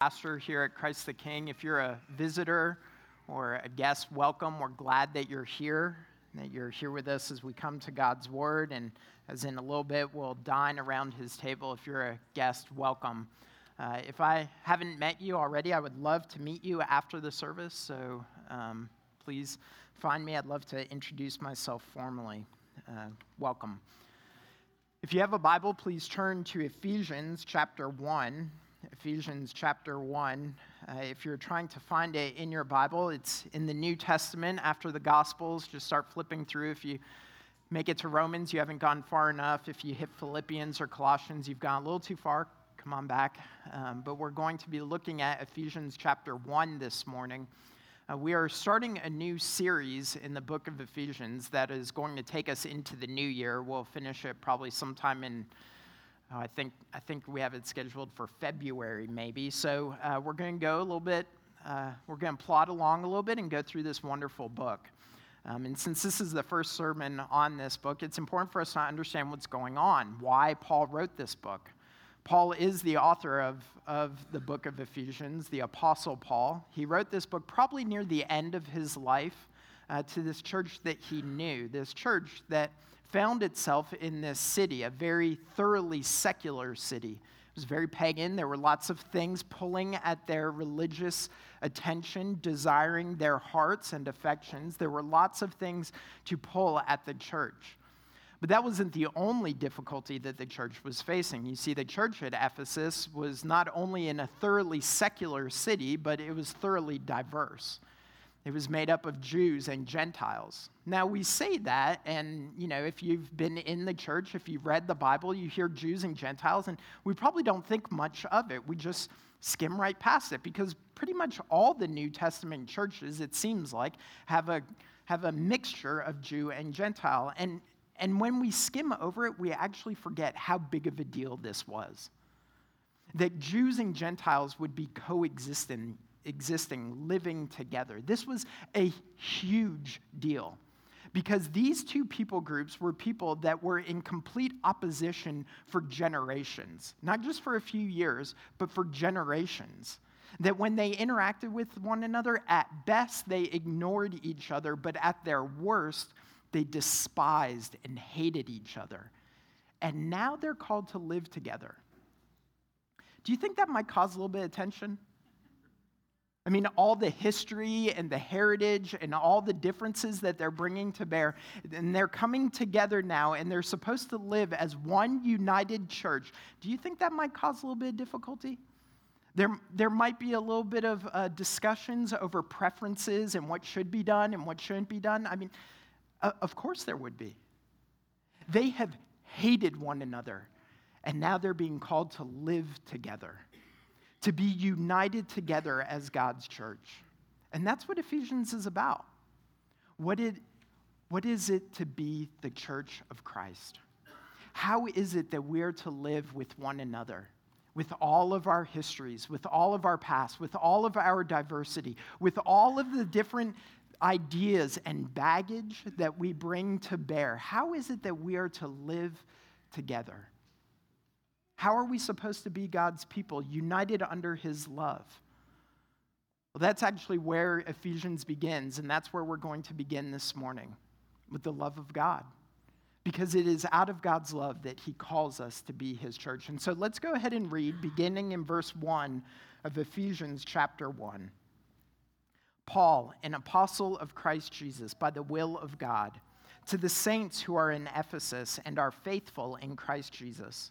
pastor here at Christ the King. If you're a visitor or a guest, welcome. We're glad that you're here, that you're here with us as we come to God's Word. And as in a little bit, we'll dine around His table. If you're a guest, welcome. Uh, if I haven't met you already, I would love to meet you after the service. So um, please find me. I'd love to introduce myself formally. Uh, welcome. If you have a Bible, please turn to Ephesians chapter 1. Ephesians chapter 1. Uh, if you're trying to find it in your Bible, it's in the New Testament after the Gospels. Just start flipping through. If you make it to Romans, you haven't gone far enough. If you hit Philippians or Colossians, you've gone a little too far. Come on back. Um, but we're going to be looking at Ephesians chapter 1 this morning. Uh, we are starting a new series in the book of Ephesians that is going to take us into the new year. We'll finish it probably sometime in uh, I think I think we have it scheduled for February, maybe. So uh, we're going to go a little bit. Uh, we're going to plot along a little bit and go through this wonderful book. Um, and since this is the first sermon on this book, it's important for us to understand what's going on, why Paul wrote this book. Paul is the author of, of the book of Ephesians, the Apostle Paul. He wrote this book probably near the end of his life uh, to this church that he knew, this church that found itself in this city, a very thoroughly secular city. It was very pagan. There were lots of things pulling at their religious attention, desiring their hearts and affections. There were lots of things to pull at the church. But that wasn't the only difficulty that the church was facing. You see, the church at Ephesus was not only in a thoroughly secular city, but it was thoroughly diverse. It was made up of Jews and Gentiles. Now, we say that, and you know, if you've been in the church, if you've read the Bible, you hear Jews and Gentiles, and we probably don't think much of it. We just skim right past it because pretty much all the New Testament churches, it seems like, have a, have a mixture of Jew and Gentile. And, and when we skim over it, we actually forget how big of a deal this was. That Jews and Gentiles would be coexisting existing, living together. This was a huge deal because these two people groups were people that were in complete opposition for generations, not just for a few years, but for generations. That when they interacted with one another, at best they ignored each other, but at their worst, they despised and hated each other. And now they're called to live together. Do you think that might cause a little bit of tension? I mean, all the history and the heritage and all the differences that they're bringing to bear. And they're coming together now and they're supposed to live as one united church. Do you think that might cause a little bit of difficulty? There, there might be a little bit of uh, discussions over preferences and what should be done and what shouldn't be done. I mean, uh, of course there would be. They have hated one another, and now they're being called to live together to be united together as God's church. And that's what Ephesians is about. What, it, what is it to be the church of Christ? How is it that we're to live with one another? With all of our histories, with all of our past, with all of our diversity, with all of the different ideas and baggage that we bring to bear. How is it that we are to live together? How are we supposed to be God's people, united under his love? Well, that's actually where Ephesians begins, and that's where we're going to begin this morning with the love of God. Because it is out of God's love that he calls us to be his church. And so let's go ahead and read, beginning in verse 1 of Ephesians chapter 1. Paul, an apostle of Christ Jesus, by the will of God, to the saints who are in Ephesus and are faithful in Christ Jesus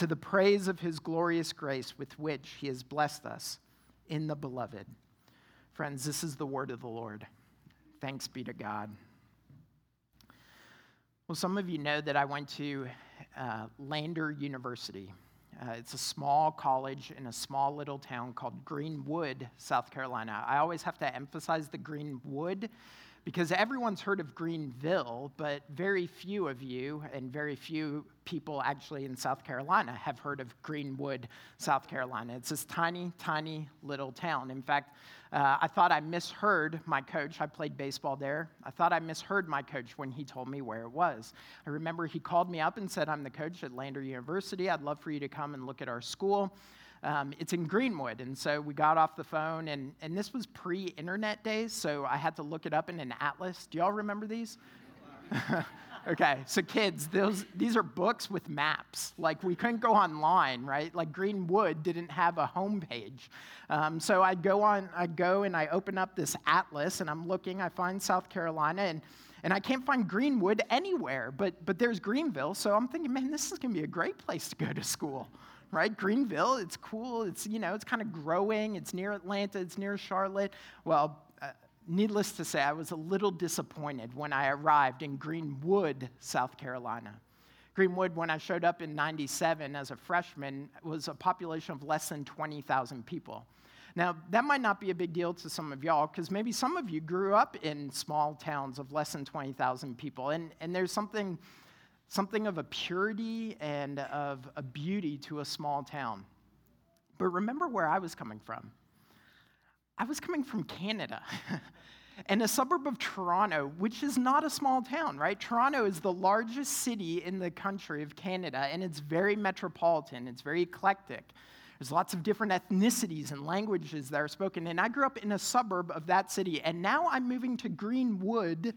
to the praise of his glorious grace with which he has blessed us in the beloved. Friends, this is the word of the Lord. Thanks be to God. Well, some of you know that I went to uh, Lander University. Uh, it's a small college in a small little town called Greenwood, South Carolina. I always have to emphasize the Greenwood because everyone's heard of Greenville, but very few of you and very few people actually in South Carolina have heard of Greenwood, South Carolina. It's this tiny, tiny little town. In fact, uh, I thought I misheard my coach. I played baseball there. I thought I misheard my coach when he told me where it was. I remember he called me up and said, I'm the coach at Lander University. I'd love for you to come and look at our school. Um, it's in Greenwood. And so we got off the phone, and, and this was pre internet days, so I had to look it up in an atlas. Do y'all remember these? okay, so kids, those, these are books with maps. Like we couldn't go online, right? Like Greenwood didn't have a homepage. Um, so I go on, I go and I open up this atlas, and I'm looking. I find South Carolina, and and I can't find Greenwood anywhere, but, but there's Greenville. So I'm thinking, man, this is to be a great place to go to school right? Greenville, it's cool. It's, you know, it's kind of growing. It's near Atlanta, it's near Charlotte. Well, uh, needless to say, I was a little disappointed when I arrived in Greenwood, South Carolina. Greenwood, when I showed up in 97 as a freshman, was a population of less than 20,000 people. Now, that might not be a big deal to some of y'all, because maybe some of you grew up in small towns of less than 20,000 people. And, and there's something something of a purity and of a beauty to a small town. But remember where I was coming from. I was coming from Canada. and a suburb of Toronto, which is not a small town, right? Toronto is the largest city in the country of Canada, and it's very metropolitan, it's very eclectic. There's lots of different ethnicities and languages that are spoken. And I grew up in a suburb of that city, and now I'm moving to Greenwood,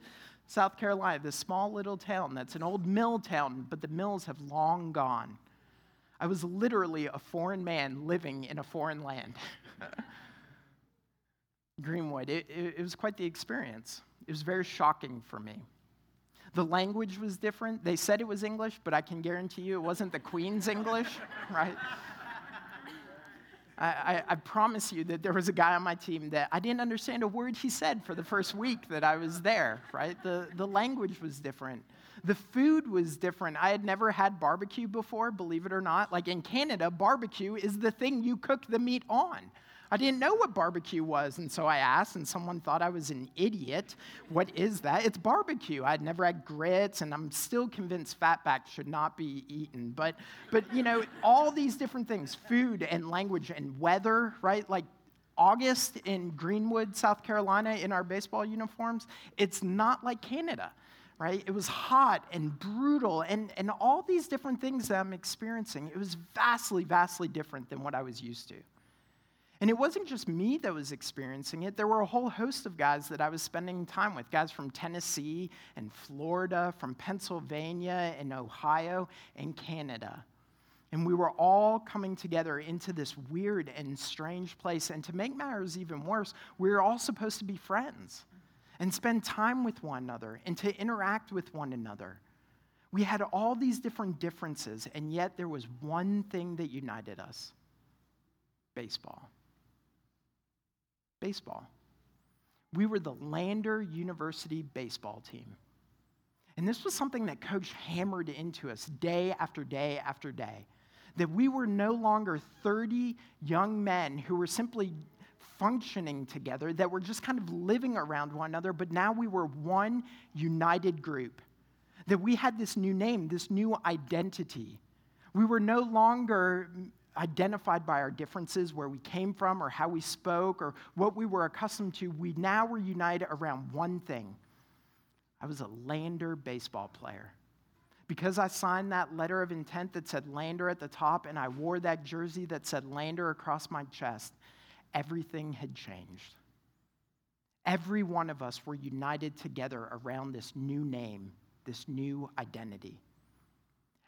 South Carolina, this small little town that's an old mill town, but the mills have long gone. I was literally a foreign man living in a foreign land. Greenwood, it, it, it was quite the experience. It was very shocking for me. The language was different. They said it was English, but I can guarantee you it wasn't the Queen's English, right? I, I, I, promise you that there was a guy on my team that I didn't understand a word he said for the first week that I was there, right? The, the language was different. The food was different. I had never had barbecue before, believe it or not. Like in Canada, barbecue is the thing you cook the meat on. I didn't know what barbecue was, and so I asked, and someone thought I was an idiot. What is that? It's barbecue. I'd never had grits, and I'm still convinced fatback should not be eaten. But, but you know, all these different things food and language and weather, right? Like August in Greenwood, South Carolina, in our baseball uniforms, it's not like Canada right? It was hot and brutal and, and all these different things that I'm experiencing. It was vastly, vastly different than what I was used to. And it wasn't just me that was experiencing it. There were a whole host of guys that I was spending time with guys from Tennessee and Florida, from Pennsylvania and Ohio and Canada. And we were all coming together into this weird and strange place. And to make matters even worse, we were all supposed to be friends and spend time with one another and to interact with one another. We had all these different differences, and yet there was one thing that united us baseball baseball. We were the Lander University baseball team. And this was something that coach hammered into us day after day after day that we were no longer 30 young men who were simply functioning together, that were just kind of living around one another, but now we were one united group. That we had this new name, this new identity. We were no longer identified by our differences, where we came from, or how we spoke, or what we were accustomed to, we now were united around one thing. I was a Lander baseball player. Because I signed that letter of intent that said Lander at the top, and I wore that jersey that said Lander across my chest, everything had changed. Every one of us were united together around this new name, this new identity.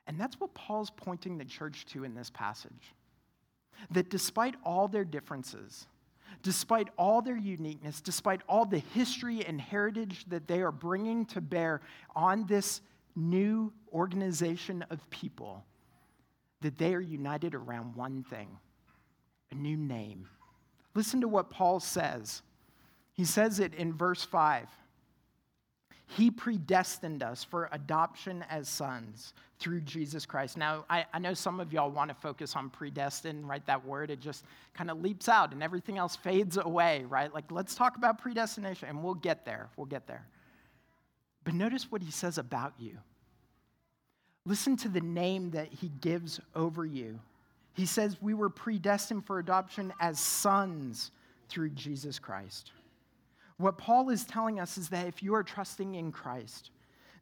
And that's what Paul's pointing the church to in this passage. That despite all their differences, despite all their uniqueness, despite all the history and heritage that they are bringing to bear on this new organization of people, that they are united around one thing a new name. Listen to what Paul says. He says it in verse 5. He predestined us for adoption as sons through Jesus Christ. Now, I, I know some of y'all want to focus on predestined, right? That word, it just kind of leaps out and everything else fades away, right? Like, let's talk about predestination and we'll get there. We'll get there. But notice what he says about you. Listen to the name that he gives over you. He says, We were predestined for adoption as sons through Jesus Christ. What Paul is telling us is that if you are trusting in Christ,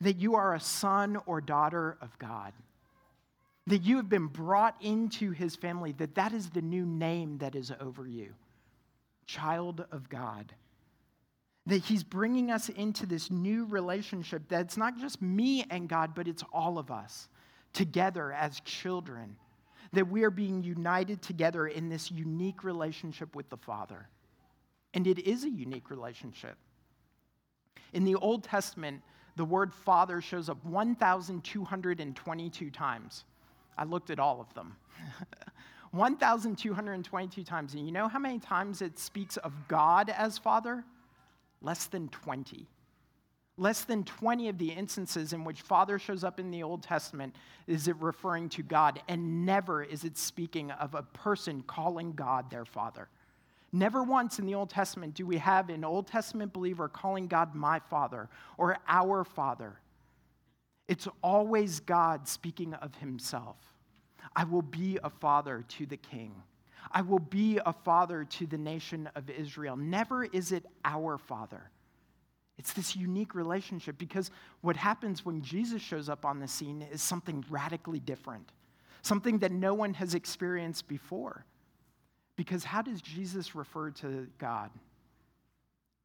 that you are a son or daughter of God, that you have been brought into his family, that that is the new name that is over you child of God. That he's bringing us into this new relationship that's not just me and God, but it's all of us together as children. That we are being united together in this unique relationship with the Father. And it is a unique relationship. In the Old Testament, the word father shows up 1,222 times. I looked at all of them. 1,222 times. And you know how many times it speaks of God as father? Less than 20. Less than 20 of the instances in which Father shows up in the Old Testament is it referring to God, and never is it speaking of a person calling God their Father. Never once in the Old Testament do we have an Old Testament believer calling God my Father or our Father. It's always God speaking of himself. I will be a father to the king. I will be a father to the nation of Israel. Never is it our father. It's this unique relationship because what happens when Jesus shows up on the scene is something radically different, something that no one has experienced before. Because how does Jesus refer to God?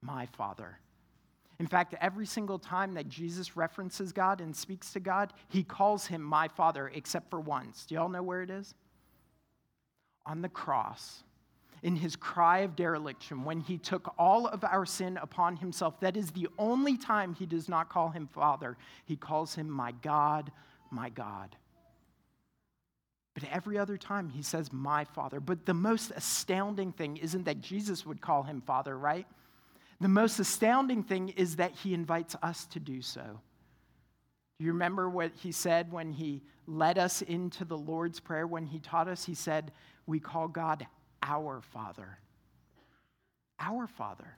My Father. In fact, every single time that Jesus references God and speaks to God, he calls him my Father, except for once. Do y'all know where it is? On the cross. In his cry of dereliction, when he took all of our sin upon himself, that is the only time he does not call him Father. He calls him my God, my God. But every other time he says, My Father. But the most astounding thing isn't that Jesus would call him Father, right? The most astounding thing is that he invites us to do so. Do you remember what he said when he led us into the Lord's Prayer? When he taught us, he said, We call God our Father. Our Father.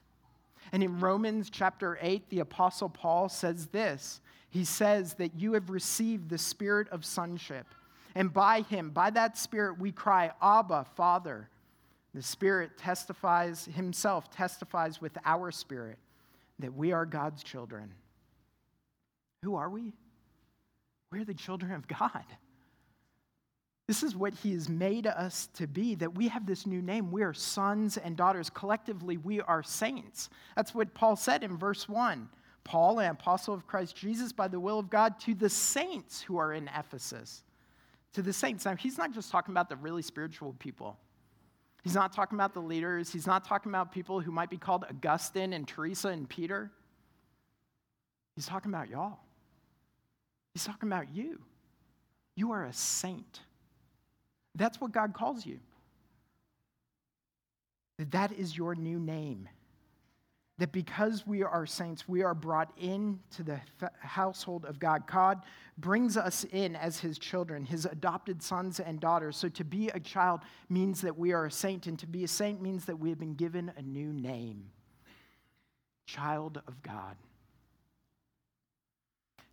And in Romans chapter 8, the Apostle Paul says this He says that you have received the spirit of sonship and by him, by that Spirit, we cry, Abba, Father. The Spirit testifies, himself testifies with our spirit that we are God's children. Who are we? We're the children of God. This is what he has made us to be, that we have this new name. We are sons and daughters. Collectively, we are saints. That's what Paul said in verse 1. Paul, an apostle of Christ Jesus, by the will of God, to the saints who are in Ephesus to the saints. Now, he's not just talking about the really spiritual people. He's not talking about the leaders. He's not talking about people who might be called Augustine and Teresa and Peter. He's talking about y'all. He's talking about you. You are a saint. That's what God calls you. That is your new name that because we are saints, we are brought into the household of God. God brings us in as his children, his adopted sons and daughters. So to be a child means that we are a saint, and to be a saint means that we have been given a new name child of God.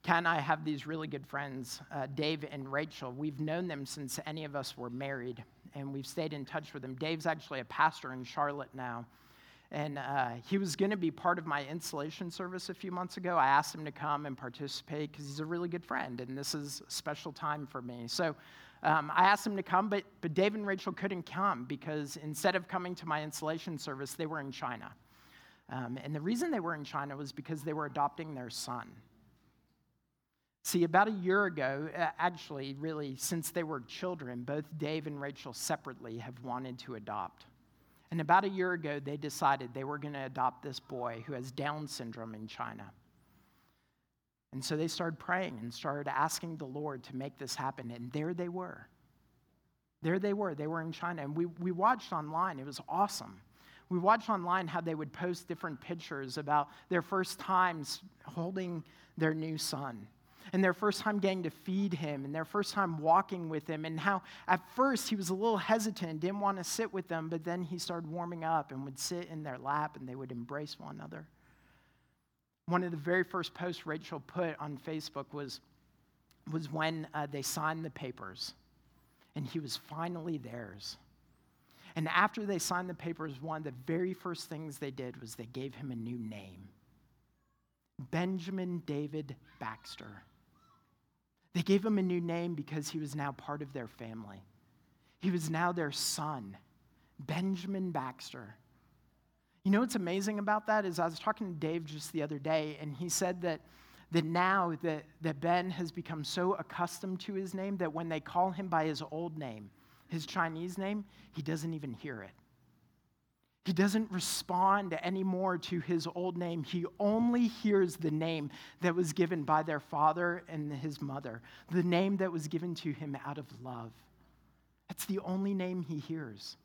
Ken and I have these really good friends, uh, Dave and Rachel. We've known them since any of us were married, and we've stayed in touch with them. Dave's actually a pastor in Charlotte now. And uh, he was going to be part of my installation service a few months ago. I asked him to come and participate because he's a really good friend, and this is a special time for me. So um, I asked him to come, but, but Dave and Rachel couldn't come because instead of coming to my installation service, they were in China. Um, and the reason they were in China was because they were adopting their son. See, about a year ago, actually, really, since they were children, both Dave and Rachel separately have wanted to adopt. And about a year ago, they decided they were going to adopt this boy who has Down syndrome in China. And so they started praying and started asking the Lord to make this happen. And there they were. There they were. They were in China. And we, we watched online. It was awesome. we watched online how they would post different pictures about their first times holding their new son and their first time getting to feed him and their first time walking with him and how at first he was a little hesitant didn't want to sit with them but then he started warming up and would sit in their lap and they would embrace one another. One of the very first posts rachel put on facebook was was when uh, they signed the papers and he was finally theirs. And after they signed the papers one of the very first things they did was they gave him a new name benjamin david baxter they gave him a new name because he was now part of their family. He was now their son, Benjamin Baxter. You know what's amazing about that is I was talking to Dave just the other day, and he said that, that now that, that Ben has become so accustomed to his name that when they call him by his old name, his Chinese name, he doesn't even hear it. He doesn't respond anymore to his old name. He only hears the name that was given by their father and his mother, the name that was given to him out of love. That's the only name he hears.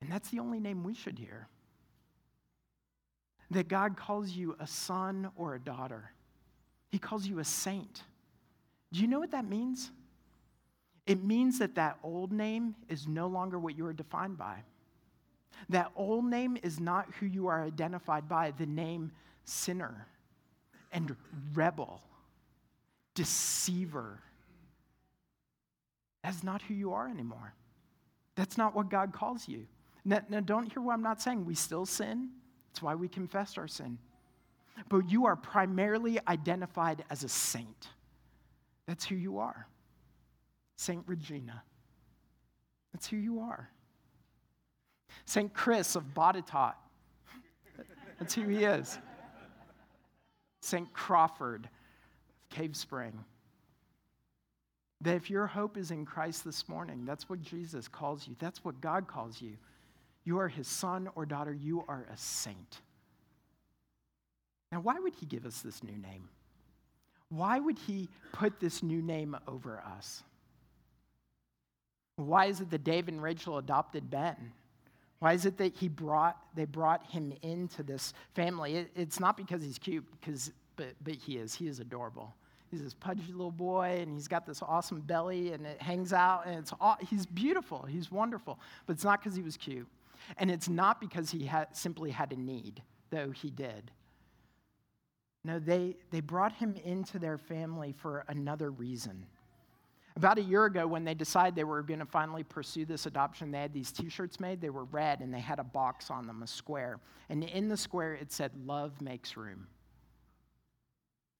And that's the only name we should hear. That God calls you a son or a daughter, He calls you a saint. Do you know what that means? It means that that old name is no longer what you are defined by. That old name is not who you are identified by, the name sinner and rebel, deceiver. That's not who you are anymore. That's not what God calls you. Now, now, don't hear what I'm not saying. We still sin. That's why we confess our sin. But you are primarily identified as a saint. That's who you are. Saint Regina. That's who you are. St. Chris of Botetourt. That's who he is. St. Crawford of Cave Spring. That if your hope is in Christ this morning, that's what Jesus calls you. That's what God calls you. You are his son or daughter. You are a saint. Now, why would he give us this new name? Why would he put this new name over us? Why is it that Dave and Rachel adopted Ben? Why is it that he brought, they brought him into this family? It, it's not because he's cute, because, but, but he is. He is adorable. He's this pudgy little boy, and he's got this awesome belly, and it hangs out, and it's all, he's beautiful. He's wonderful. But it's not because he was cute. And it's not because he had, simply had a need, though he did. No, they, they brought him into their family for another reason. About a year ago, when they decided they were going to finally pursue this adoption, they had these t shirts made. They were red and they had a box on them, a square. And in the square, it said, Love makes room.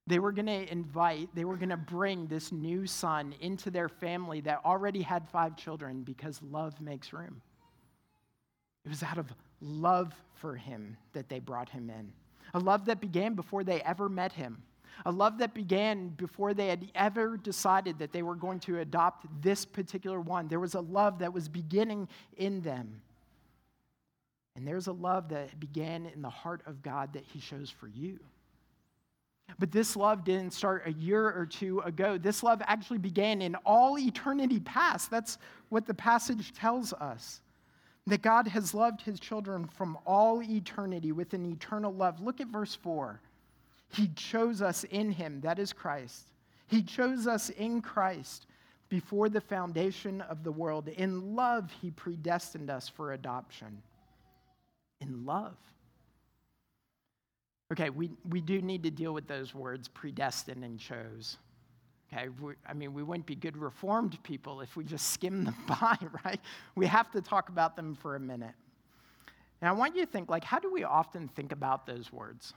They were going to invite, they were going to bring this new son into their family that already had five children because love makes room. It was out of love for him that they brought him in, a love that began before they ever met him a love that began before they had ever decided that they were going to adopt this particular one. There was a love that was beginning in them. And there's a love that began in the heart of God that He shows for you. But this love didn't start a year or two ago. This love actually began in all eternity past. That's what the passage tells us. That God has loved his children from all eternity with an eternal love. Look at verse 4. He chose us in him, that is Christ. He chose us in Christ before the foundation of the world. In love, he predestined us for adoption. In love. Okay, we, we do need to deal with those words predestined and chose. Okay, we, I mean, we wouldn't be good reformed people if we just skim them by, right? We have to talk about them for a minute. And I want you to think, like, how do we often think about those words?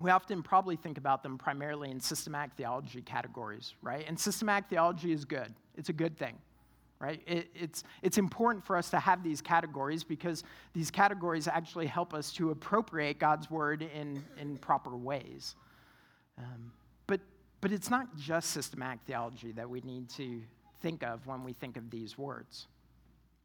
We often probably think about them primarily in systematic theology categories, right? And systematic theology is good, it's a good thing, right? It, it's, it's important for us to have these categories because these categories actually help us to appropriate God's word in, in proper ways. Um, but, but it's not just systematic theology that we need to think of when we think of these words.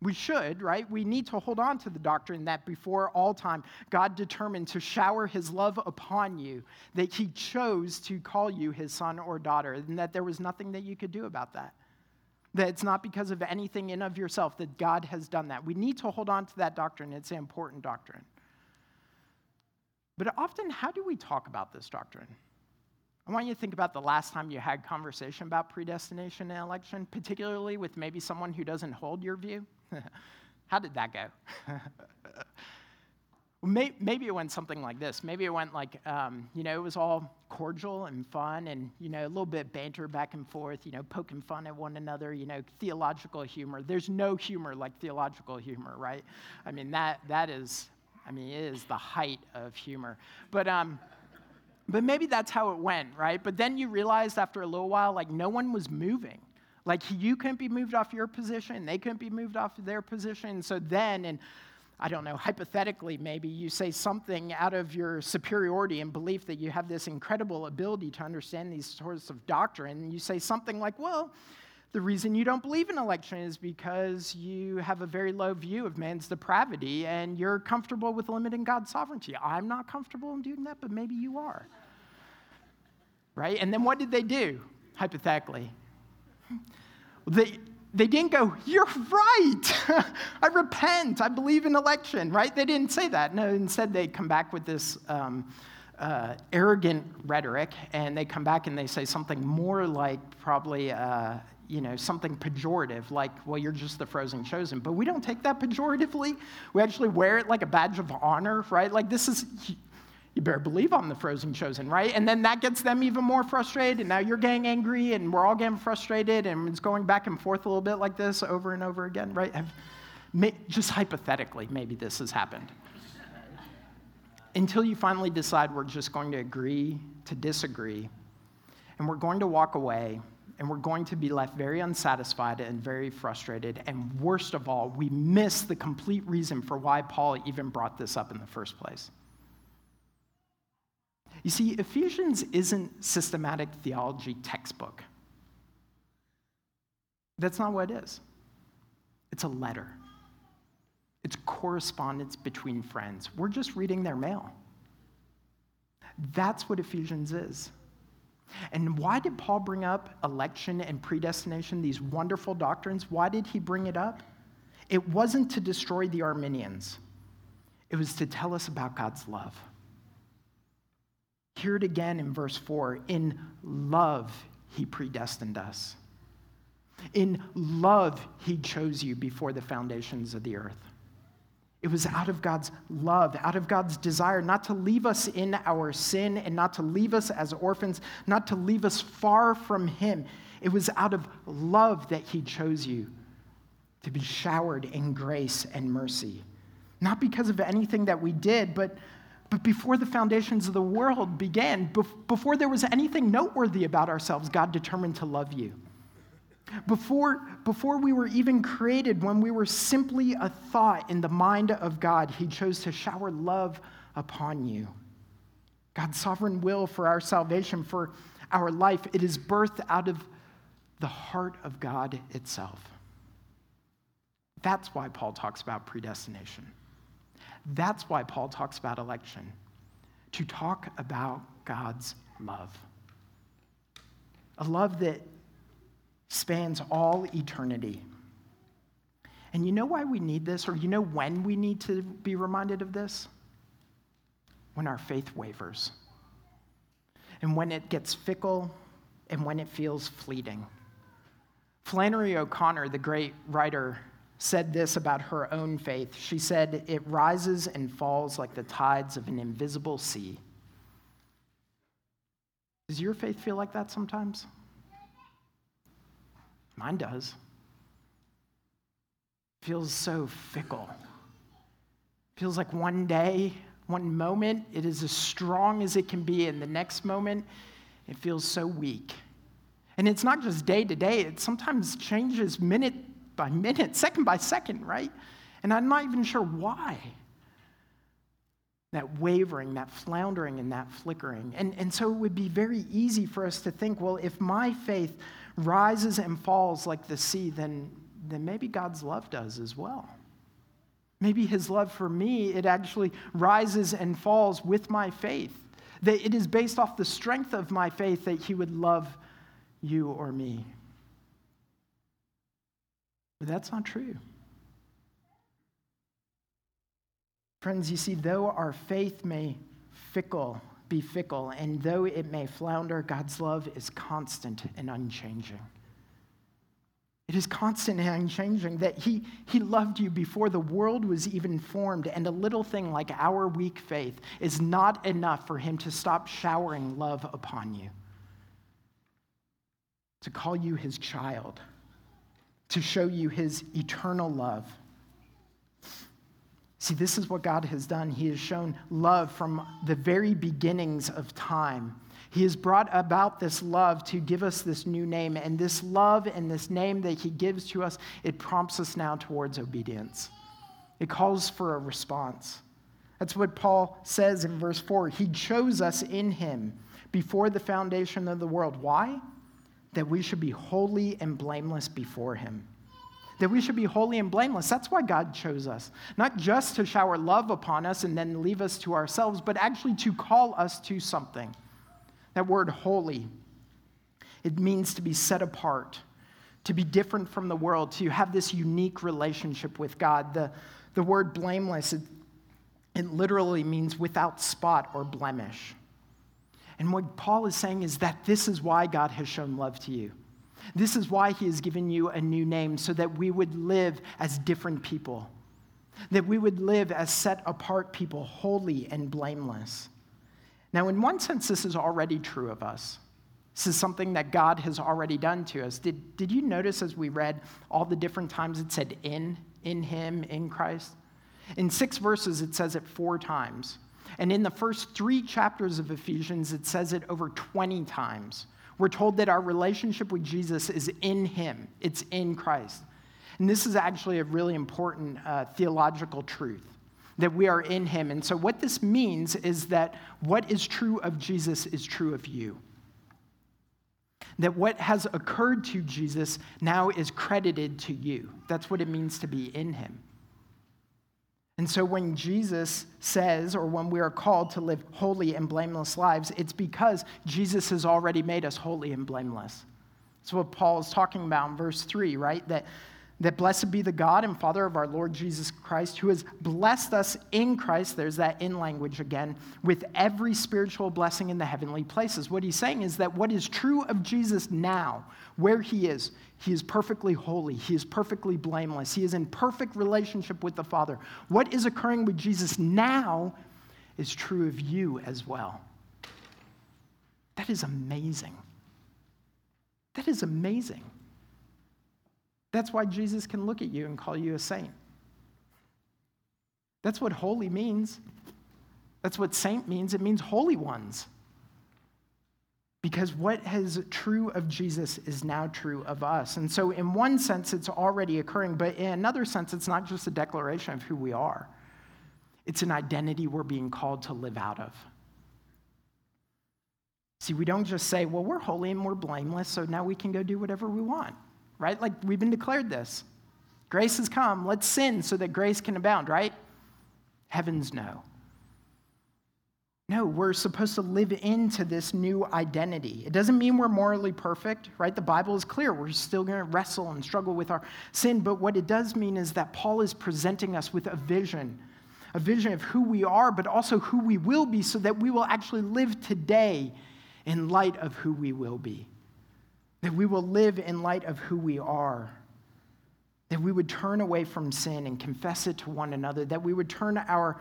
We should, right? We need to hold on to the doctrine that before all time, God determined to shower his love upon you, that he chose to call you his son or daughter, and that there was nothing that you could do about that. That it's not because of anything in of yourself that God has done that. We need to hold on to that doctrine. It's an important doctrine. But often, how do we talk about this doctrine? I want you to think about the last time you had conversation about predestination and election, particularly with maybe someone who doesn't hold your view. how did that go? maybe it went something like this. Maybe it went like, um, you know, it was all cordial and fun and, you know, a little bit banter back and forth, you know, poking fun at one another, you know, theological humor. There's no humor like theological humor, right? I mean, that, that is, I mean, it is the height of humor. But, um, but maybe that's how it went, right? But then you realized after a little while, like, no one was moving. Like, you couldn't be moved off your position, they couldn't be moved off their position. So then, and I don't know, hypothetically, maybe you say something out of your superiority and belief that you have this incredible ability to understand these sorts of doctrine. And you say something like, well, the reason you don't believe in election is because you have a very low view of man's depravity and you're comfortable with limiting God's sovereignty. I'm not comfortable in doing that, but maybe you are. Right? And then what did they do, hypothetically? They, they didn't go, You're right. I repent. I believe in election, right? They didn't say that. No, instead, they come back with this um, uh, arrogant rhetoric, and they come back and they say something more like probably. Uh, you know, something pejorative, like, well, you're just the frozen chosen. But we don't take that pejoratively. We actually wear it like a badge of honor, right? Like, this is, you better believe I'm the frozen chosen, right? And then that gets them even more frustrated. And now you're getting angry, and we're all getting frustrated, and it's going back and forth a little bit like this over and over again, right? just hypothetically, maybe this has happened. Until you finally decide we're just going to agree to disagree, and we're going to walk away, and we're going to be left very unsatisfied and very frustrated. And worst of all, we miss the complete reason for why Paul even brought this up in the first place. You see, Ephesians isn't systematic theology textbook. That's not what it is. It's a letter. It's correspondence between friends. We're just reading their mail. That's what Ephesians is. And why did Paul bring up election and predestination, these wonderful doctrines? Why did he bring it up? It wasn't to destroy the Arminians, it was to tell us about God's love. Hear it again in verse 4 In love, he predestined us. In love, he chose you before the foundations of the earth. It was out of God's love, out of God's desire not to leave us in our sin and not to leave us as orphans, not to leave us far from Him. It was out of love that He chose you to be showered in grace and mercy. Not because of anything that we did, but but before the foundations of the world began, before there was anything noteworthy about ourselves, God determined to love you. Before, before we were even created, when we were simply a thought in the mind of God, He chose to shower love upon you. God's sovereign will for our salvation, for our life, it is birthed out of the heart of God itself. That's why Paul talks about predestination. That's why Paul talks about election, to talk about God's love. A love that spans all eternity. And you know why we need this, or you know when we need to be reminded of this? When our faith wavers, and when it gets fickle, and when it feels fleeting. Flannery O'Connor, the great writer, said this about her own faith. She said, It rises and falls like the tides of an invisible sea. Does your faith feel like that sometimes? Mine does. Feels so fickle. Feels like one day, one moment, it is as strong as it can be, and the next moment, it feels so weak. And it's not just day to day, it sometimes changes minute by minute, second by second, right? And I'm not even sure why. That wavering, that floundering, and that flickering. And, and so it would be very easy for us to think, well, if my faith rises and falls like the sea, then, then maybe God's love does as well. Maybe his love for me, it actually rises and falls with my faith. That it is based off the strength of my faith that he would love you or me. But that's not true. Friends, you see, though our faith may fickle, be fickle, and though it may flounder, God's love is constant and unchanging. It is constant and unchanging that he, he loved you before the world was even formed, and a little thing like our weak faith is not enough for him to stop showering love upon you, to call you his child, to show you his eternal love. See, this is what God has done. He has shown love from the very beginnings of time he has brought about this love to give us this new name. And this love and this name that He gives to us, it prompts us now towards obedience. It calls for a response. That's what Paul says in verse 4. He chose us in Him before the foundation of the world. Why? That we should be holy and blameless before Him. That we should be holy and blameless. That's why God chose us. Not just to shower love upon us and then leave us to ourselves, but actually to call us to something. That word holy, it means to be set apart, to be different from the world, to have this unique relationship with God. The, the word blameless, it, it literally means without spot or blemish. And what Paul is saying is that this is why God has shown love to you. This is why he has given you a new name, so that we would live as different people, that we would live as set apart people, holy and blameless. Now, in one sense, this is already true of us. This is something that God has already done to us. Did, did you notice as we read all the different times it said in, in Him, in Christ? In six verses, it says it four times. And in the first three chapters of Ephesians, it says it over 20 times. We're told that our relationship with Jesus is in Him, it's in Christ. And this is actually a really important uh, theological truth that we are in him. And so, what this means is that what is true of Jesus is true of you. That what has occurred to Jesus now is credited to you. That's what it means to be in him. And so, when Jesus says, or when we are called to live holy and blameless lives, it's because Jesus has already made us holy and blameless. That's what Paul is talking about in verse 3, right? That that blessed be the God and Father of our Lord Jesus Christ, who has blessed us in Christ, there's that in language again, with every spiritual blessing in the heavenly places. What he's saying is that what is true of Jesus now, where he is, he is perfectly holy, he is perfectly blameless, he is in perfect relationship with the Father. What is occurring with Jesus now is true of you as well. That is amazing. That is amazing. That's why Jesus can look at you and call you a saint. That's what holy means. That's what saint means. It means holy ones. Because what is true of Jesus is now true of us. And so, in one sense, it's already occurring, but in another sense, it's not just a declaration of who we are, it's an identity we're being called to live out of. See, we don't just say, well, we're holy and we're blameless, so now we can go do whatever we want right? Like we've been declared this. Grace has come. Let's sin so that grace can abound, right? Heavens, no. No, we're supposed to live into this new identity. It doesn't mean we're morally perfect, right? The Bible is clear. We're still going to wrestle and struggle with our sin. But what it does mean is that Paul is presenting us with a vision, a vision of who we are, but also who we will be, so that we will actually live today in light of who we will be that we will live in light of who we are, that we would turn away from sin and confess it to one another, that we would turn our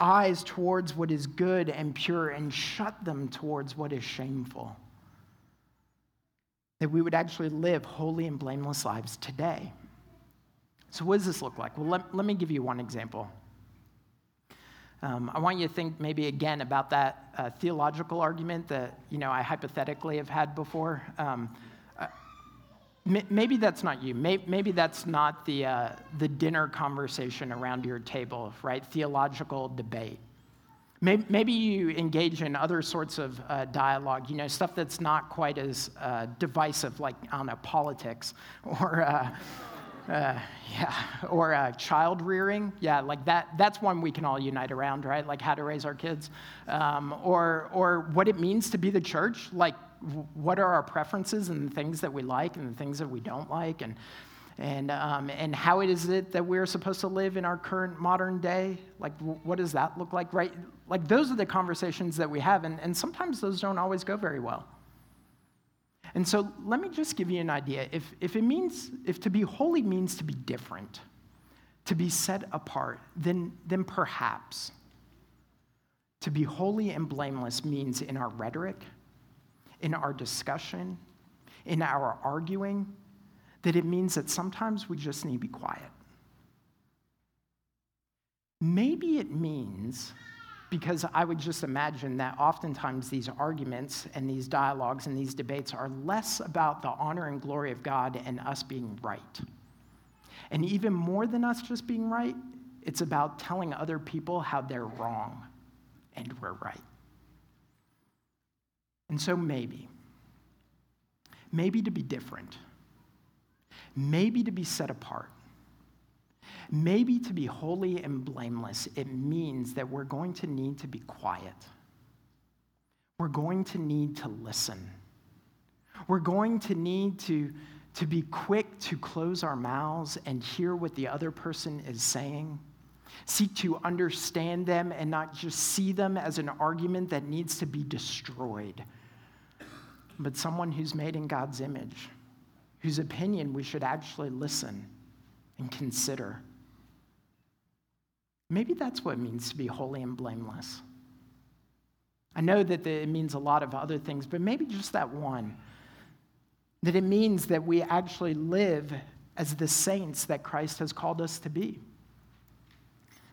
eyes towards what is good and pure and shut them towards what is shameful. That we would actually live holy and blameless lives today. So, what does this look like? Well, let, let me give you one example. Um, I want you to think maybe again about that uh, theological argument that you know I hypothetically have had before. Um, maybe that's not you. Maybe that's not the, uh, the dinner conversation around your table, right? Theological debate. Maybe you engage in other sorts of uh, dialogue, you know, stuff that's not quite as uh, divisive, like, I don't know, politics or, uh, uh yeah, or uh, child rearing. Yeah, like that, that's one we can all unite around, right? Like how to raise our kids. Um, or, or what it means to be the church, like what are our preferences and the things that we like and the things that we don't like. And and, um, and how is it that we're supposed to live in our current modern day? Like, what does that look like, right? Like, those are the conversations that we have, and, and sometimes those don't always go very well. And so, let me just give you an idea. If, if it means, if to be holy means to be different, to be set apart, then, then perhaps to be holy and blameless means in our rhetoric, in our discussion, in our arguing, that it means that sometimes we just need to be quiet. Maybe it means, because I would just imagine that oftentimes these arguments and these dialogues and these debates are less about the honor and glory of God and us being right. And even more than us just being right, it's about telling other people how they're wrong and we're right. And so maybe, maybe to be different maybe to be set apart, maybe to be holy and blameless, it means that we're going to need to be quiet. We're going to need to listen. We're going to need to, to be quick to close our mouths and hear what the other person is saying. Seek to understand them and not just see them as an argument that needs to be destroyed, but someone who's made in God's image whose opinion we should actually listen and consider. Maybe that's what it means to be holy and blameless. I know that it means a lot of other things, but maybe just that one. That it means that we actually live as the saints that Christ has called us to be.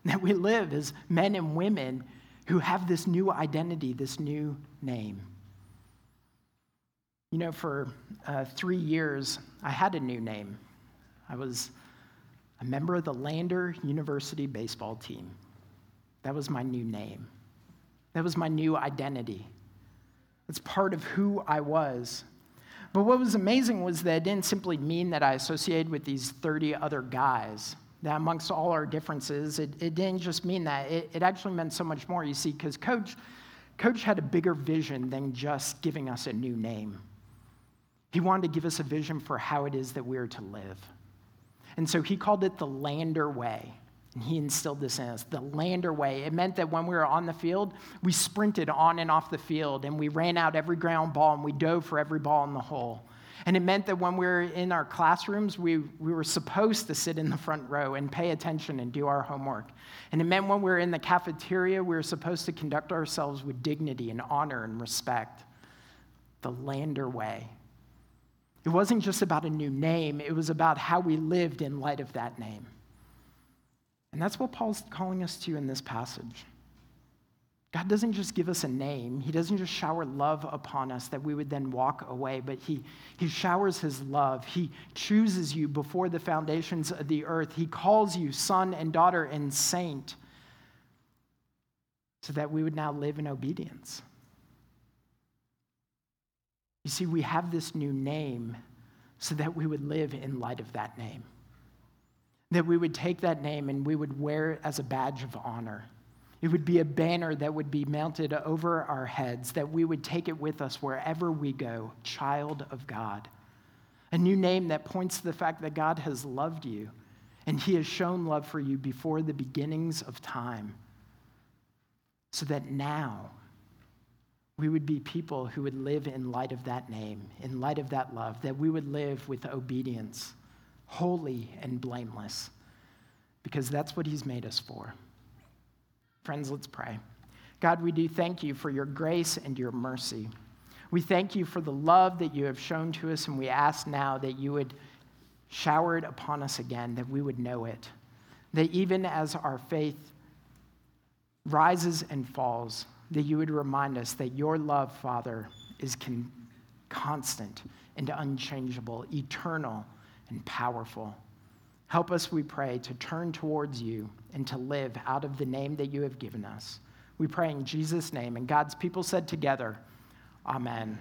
That we live as men and women who have this new identity, this new name. You know, for uh, three years, I had a new name. I was a member of the Lander University baseball team. That was my new name. That was my new identity. It's part of who I was. But what was amazing was that it didn't simply mean that I associated with these 30 other guys. That amongst all our differences, it, it didn't just mean that. It, it actually meant so much more, you see, because Coach, Coach had a bigger vision than just giving us a new name. He wanted to give us a vision for how it is that we're to live. And so he called it the Lander Way. And he instilled this in us the Lander Way. It meant that when we were on the field, we sprinted on and off the field and we ran out every ground ball and we dove for every ball in the hole. And it meant that when we were in our classrooms, we, we were supposed to sit in the front row and pay attention and do our homework. And it meant when we were in the cafeteria, we were supposed to conduct ourselves with dignity and honor and respect. The Lander Way. It wasn't just about a new name, it was about how we lived in light of that name. And that's what Paul's calling us to in this passage. God doesn't just give us a name, He doesn't just shower love upon us that we would then walk away, but He, he showers His love. He chooses you before the foundations of the earth. He calls you son and daughter and saint so that we would now live in obedience. You see, we have this new name so that we would live in light of that name. That we would take that name and we would wear it as a badge of honor. It would be a banner that would be mounted over our heads, that we would take it with us wherever we go, child of God. A new name that points to the fact that God has loved you and he has shown love for you before the beginnings of time. So that now we would be people who would live in light of that name, in light of that love, that we would live with obedience, holy and blameless, because that's what He's made us for. Friends, let's pray. God, we do thank you for your grace and your mercy. We thank you for the love that you have shown to us, and we ask now that you would shower it upon us again, that we would know it. That even as our faith rises and falls, that you would remind us that your love, Father, is con- constant and unchangeable, eternal and powerful. Help us, we pray, to turn towards you and to live out of the name that you have given us. We pray in Jesus' name. And God's people said together, Amen.